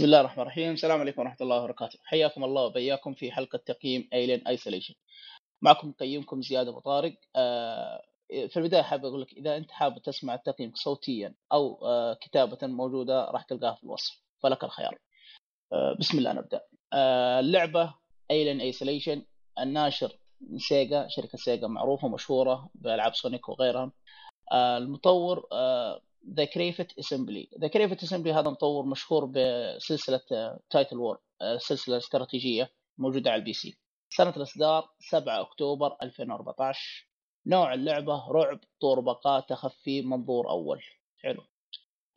بسم الله الرحمن الرحيم. السلام عليكم ورحمة الله وبركاته. حياكم الله وبياكم في حلقة تقييم Alien Isolation معكم مقيمكم زياد ابو طارق آه، في البداية حابب أقول لك إذا أنت حابب تسمع التقييم صوتيا أو آه، كتابة موجودة راح تلقاها في الوصف. فلك الخيار. آه، بسم الله نبدأ. اللعبة Alien Isolation الناشر Sega شركة Sega معروفة مشهورة بألعاب Sonic وغيرها. المطور The Creative Assembly The Creative Assembly هذا مطور مشهور بسلسلة Total War سلسلة استراتيجية موجودة على ال PC. سنة الإصدار 7 أكتوبر 2014 نوع اللعبة رعب طور بقاء تخفي منظور أول. حلو.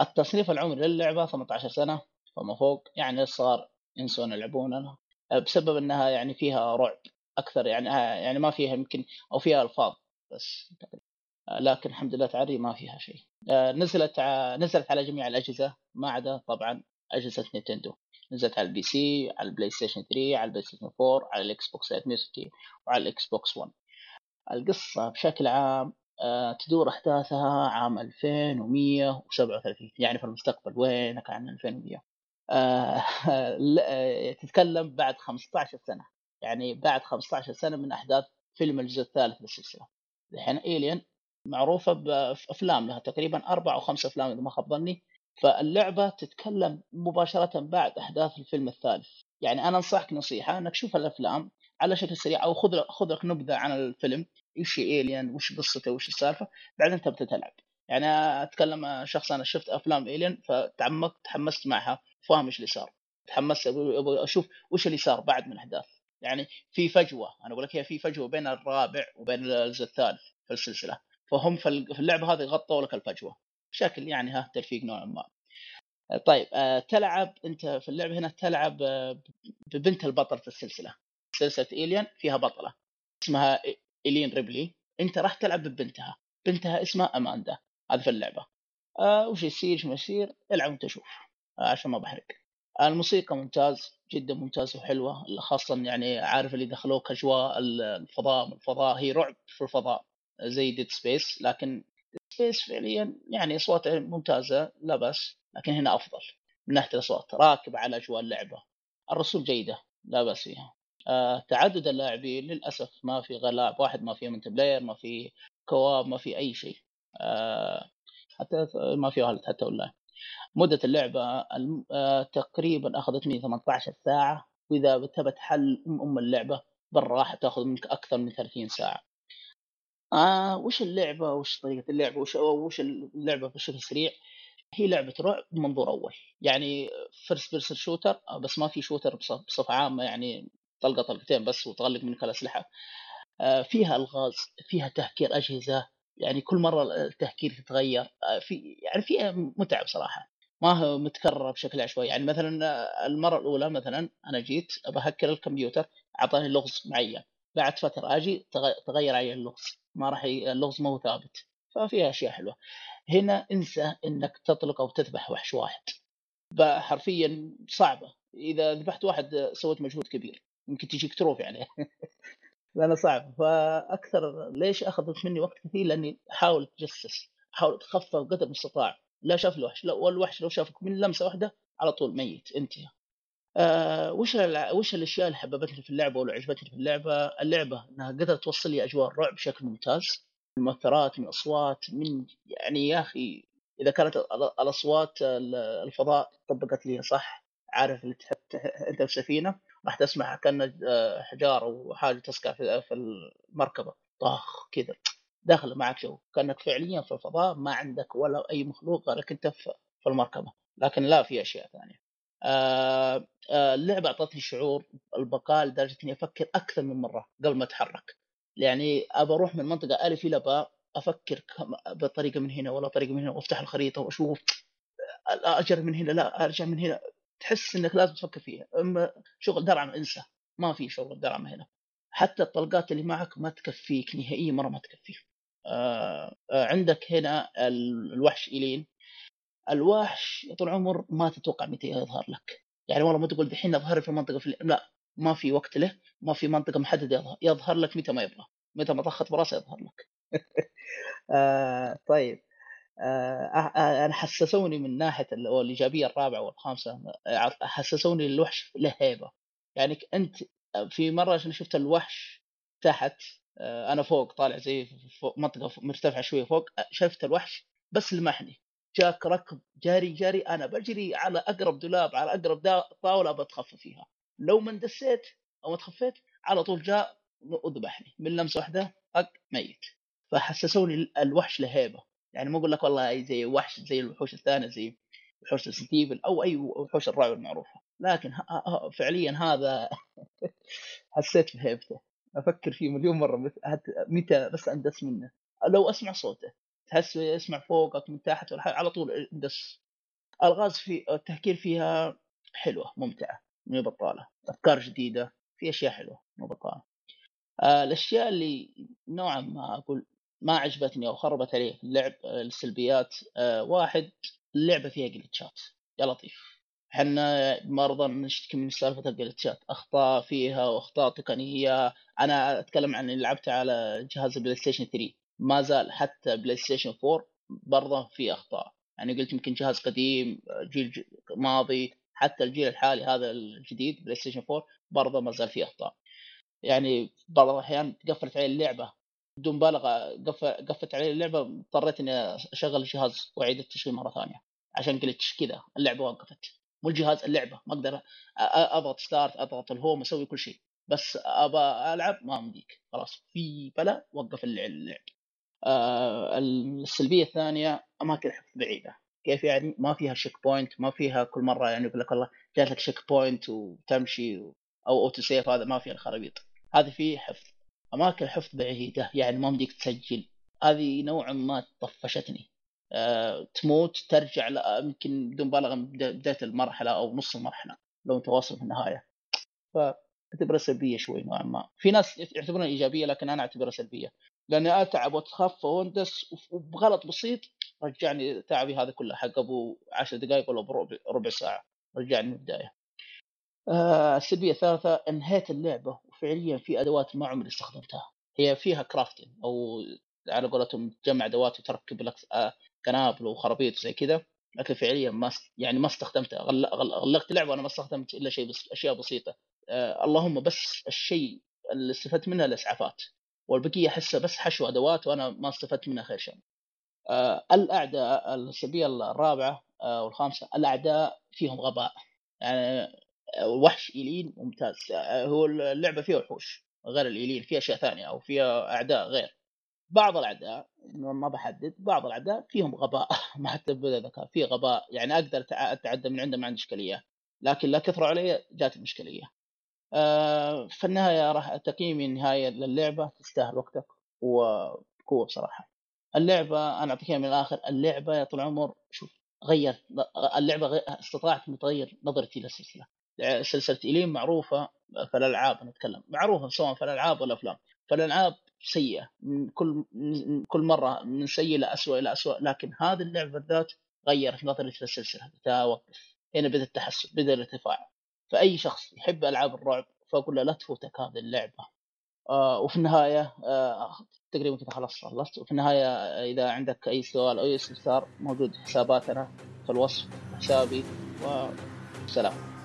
التصنيف العمري للعبة 18 سنة فما فوق. يعني الصغار ينسون يلعبونها بسبب إنها يعني فيها رعب أكثر يعني يعني ما فيها يمكن أو فيها ألفاظ بس. لكن الحمد لله تعري ما فيها شيء. آه، نزلت نزلت على جميع الأجهزة. ما عدا طبعا أجهزة Nintendo. نزلت على ال PC على ال PlayStation 3 على ال PlayStation 4 على ال Xbox 360 وعلى ال Xbox 1 القصة بشكل عام آه، تدور أحداثها عام 2137 يعني في المستقبل وينك عن 2100 آه، تتكلم بعد 15 سنة. يعني بعد 15 سنة من أحداث فيلم الجزء الثالث للسلسله الحين Alien معروفة بأفلام لها تقريبا أربع أو خمس أفلام إذا ما خاب ظني. فاللعبة تتكلم مباشرة بعد أحداث الفيلم الثالث. يعني أنا أنصحك نصيحة إنك شوف الأفلام على شكل سريع أو خذ خذ لك نبذة عن الفيلم. إيش Alien وش قصته وش السالفة. بعدين تبدا تلعب يعني أتكلم شخص أنا شفت أفلام Alien فتعمقت تحمست معها. فاهم إيش اللي صار. تحمست أبغى أشوف وش اللي صار بعد من أحداث. يعني في فجوة أنا أقول لك هي في فجوة بين الرابع وبين الجزء الثالث في السلسلة. فهم في اللعبة هذه غطوا لك الفجوة. بشكل يعني ها تلفيق نوعا ما. طيب آه تلعب أنت في اللعبة هنا تلعب آه ببنت البطل في السلسلة. سلسلة ايليان فيها بطلة اسمها ايلين ريبلي أنت راح تلعب ببنتها. بنتها اسمها اماندا هذا في اللعبة. آه وش يصير؟ شو يصير؟ العب وأنت شوف عشان ما بحرق. الموسيقى ممتاز جدا ممتاز وحلوة. خاصه يعني عارف اللي دخلوك أجواء الفضاء الفضاء. هي رعب في الفضاء. زي Dead Space لكن Dead Space فعليا يعني اصواته ممتازة لا بأس لكن هنا أفضل. من ناحية الأصوات راكب على أجواء اللعبة. الرسوم جيدة لا بأس فيها. آه تعدد اللاعبين للأسف ما في غير لاعب واحد ما في multiplayer ما في co-op ما في أي شيء. آه حتى ما في هالت حتى أونلاين. مدة اللعبة آه تقريبا أخذت مني 18 ساعة. وإذا تبت حل ام أم اللعبة بالراحة تأخذ منك أكثر من 30 ساعة. آه وش اللعبة؟ وش طريقة اللعبة؟ وش وش اللعبة بشكل سريع. هي لعبة رعب منظور أول. يعني first person shooter بس ما في shooter بصفة عامة يعني طلقة طلقتين بس وتغلق منك الاسلحه آه فيها ألغاز فيها تهكير أجهزة. يعني كل مرة التهكير تتغير آه في يعني فيها متعب صراحة ما هو متكرر بشكل عشوائي يعني مثلا المرة الأولى مثلا أنا جيت بهكر الكمبيوتر أعطاني لغز معين. بعد فترة أجي تغير علي اللغز. ما راح ي... اللغز ما هو ثابت ففيها أشياء حلوة. هنا انسى إنك تطلق أو تذبح وحش واحد. حرفيا صعبة. إذا ذبحت واحد سويت مجهود كبير. يمكن تجيك trophy عليه. لأنه صعب. فأكثر ليش أخذت مني وقت كثير؟ لأني أحاول أتجسس أحاول أتخفى قدر المستطاع. لا شاف الوحش. لا والوحش لو شافك من لمسة واحدة على طول ميت انتهى. آه وش وش الأشياء اللي حببتني في اللعبة واللي عجبتني في اللعبة؟ اللعبة إنها قدرت توصل لي أجواء الرعب بشكل ممتاز. من مؤثرات من اصوات من يعني يا أخي إذا كانت الأصوات الفضاء طبقت لي صح؟ عارف اللي تحت أنت في سفينه راح تسمع كان آه، حجار أو حاجة تسكع في المركبة. طاخ كذا. داخل معك جو. كأنك فعليا في الفضاء ما عندك ولا أي مخلوق غيرك أنت في المركبة. لكن لا في أشياء ثانية. اللعبة أعطتني شعور البقاء لدرجة إني أفكر أكثر من مرة قبل ما أتحرك. يعني أبى أروح من منطقة الف إلى باء أفكر بطريقة من هنا ولا طريقة من هنا وأفتح الخريطة وأشوف اجر من هنا؟ لا أرجع من هنا. تحس إنك لازم تفكر فيها. أما شغل درعم أنسى. ما في شغل درعم هنا. حتى الطلقات اللي معك ما تكفيك نهائيا مرة ما تكفيك آه آه عندك هنا الوحش إيلين الوحش يا طول العمر ما تتوقع متى يظهر لك. يعني والله ما تقول دحين أظهر في منطقه في لا ما في وقت له ما في منطقة محددة يظهر يظهر لك متى ما يبغى متى ما طخت براسه يظهر لك. آه طيب. أنا حسسوني من ناحية الإيجابية الرابعة والخامسة حسسوني الوحش له هيبة. يعني أنت في مرة شفت الوحش تحت أنا فوق طالع زي فوق منطقة مرتفعة شوية فوق شفت الوحش بس لمحني. جاك ركض جاري جاري أنا بجري على أقرب دولاب على أقرب طاولة بتخفى فيها. لو ما اندسيت أو تخفيت على طول جاء وذبحني من لمسة واحدة طق ميت. فحسسوني الوحش له هيبه يعني مو أقول لك والله زي وحش زي الوحوش الثانية زي وحوش Resident Evil أو أي وحوش الرعب المعروفة. لكن فعليا هذا حسيت بهيبته أفكر فيه مليون مرة متى بس أندس منه. لو أسمع صوته. تحس يسمع فوقك من تحت على طول اندس الغاز في التفكير فيها حلوة ممتعة مو بطالة. أفكار جديدة في أشياء حلوة مو بطالة. آه الأشياء اللي نوعا ما أقول ما عجبتني أو خربت علي في اللعب السلبيات آه واحد اللعبة فيها جلتشات يا لطيف. إحنا مرضى نشتكي من سالفة الجلتشات أخطاء فيها وأخطاء تقنية. أنا أتكلم عن اللي لعبتها على جهاز ال PlayStation 3 ما زال حتى PlayStation 4 برضه في أخطاء. يعني قلت يمكن جهاز قديم جيل ماضي حتى الجيل الحالي هذا الجديد PlayStation 4 برضه ما زال فيه أخطاء. يعني بعض الأحيان قفلت علي اللعبة. بدون مبالغة قفلت علي اللعبة اضطريت إني أشغل الجهاز وأعيد التشغيل مرة ثانية. عشان قلت كذا؟ اللعبة وقفت. مو الجهاز اللعبة. ما أقدر أضغط start أضغط ال home أسوي كل شيء. بس ابى ألعب ما مديك خلاص. في بلا وقف اللعب. آه السلبية الثانية اماكن حفظ بعيدة. كيف يعني؟ ما فيها checkpoint ما فيها كل مرة يعني يقول لك والله لك checkpoint وتمشي أو auto save هذا ما فيها الخرابيط. هذه فيه حفظ. اماكن حفظ بعيدة يعني ما مديك تسجل. هذه نوعا ما طفشتني. أه تموت ترجع يمكن بدون مبالغة بدايه المرحلة أو نص المرحلة لو أنت واصل في النهاية. فأعتبرها سلبية شوي نوعا ما. في ناس يعتبرونها إيجابية لكن أنا أعتبرها سلبية. لأني أتعب واتخفى واندس وبغلط بسيط رجعني تعبي هذا كله حق أبو 10 دقائق ولا بربع ربع ساعة رجعني من البداية. آه السلبية الثالثة انهيت اللعبة وفعليا في أدوات ما عمري استخدمتها. هي فيها كرافتنج أو على قولتهم تجمع أدوات وتركب لك قنابل وخرابيط زي كذا لكن فعليا ما يعني ما استخدمتها. غلقت اللعبه وأنا ما استخدمت إلا شيء بس أشياء بسيطة. آه اللهم بس الشيء اللي استفدت منها الإسعافات. والبقية أحسها بس حشو أدوات وأنا ما استفدت منها خير شيء. آه الأعداء السلبيه الرابعة آه والخامسة الأعداء فيهم غباء. يعني وحش ايلين ممتاز. هو اللعبة فيها وحوش غير الايلين في أشياء ثانية أو فيها أعداء غير. بعض الأعداء ما بحدد بعض الأعداء فيهم غباء. ما حتى ذكاء في غباء. يعني أقدر أتعدى من عنده ما عندي إشكالية. لكن لا كثروا علي جات المشكليه آه في النهاية راح تقييمي النهايه للعبة تستاهل وقتك وقوة بصراحة. اللعبة أنا أعطيك من الآخر اللعبة يا طول العمر شوف غير اللعبة استطاعت ان تغير نظرتي للسلسلة. سلسلة ايلين معروفة في الالعاب نتكلم معروفة سواء في الالعاب ولا الافلام فالالعاب سيئة من كل من كل مرة من سيء إلى اسوء إلى اسوء لكن هذه اللعبة بالذات غيرت نظرتي للسلسلة. اوقف هنا بدا التحسن بدا الارتفاع. فأي شخص يحب ألعاب الرعب فأقول له لا تفوتك هذه اللعبة. آه وفي النهاية آه تقريبا كذا خلاص خلصت. وفي النهاية إذا عندك أي سؤال أو أي استفسار موجود حساباتنا في الوصف حسابي وسلام.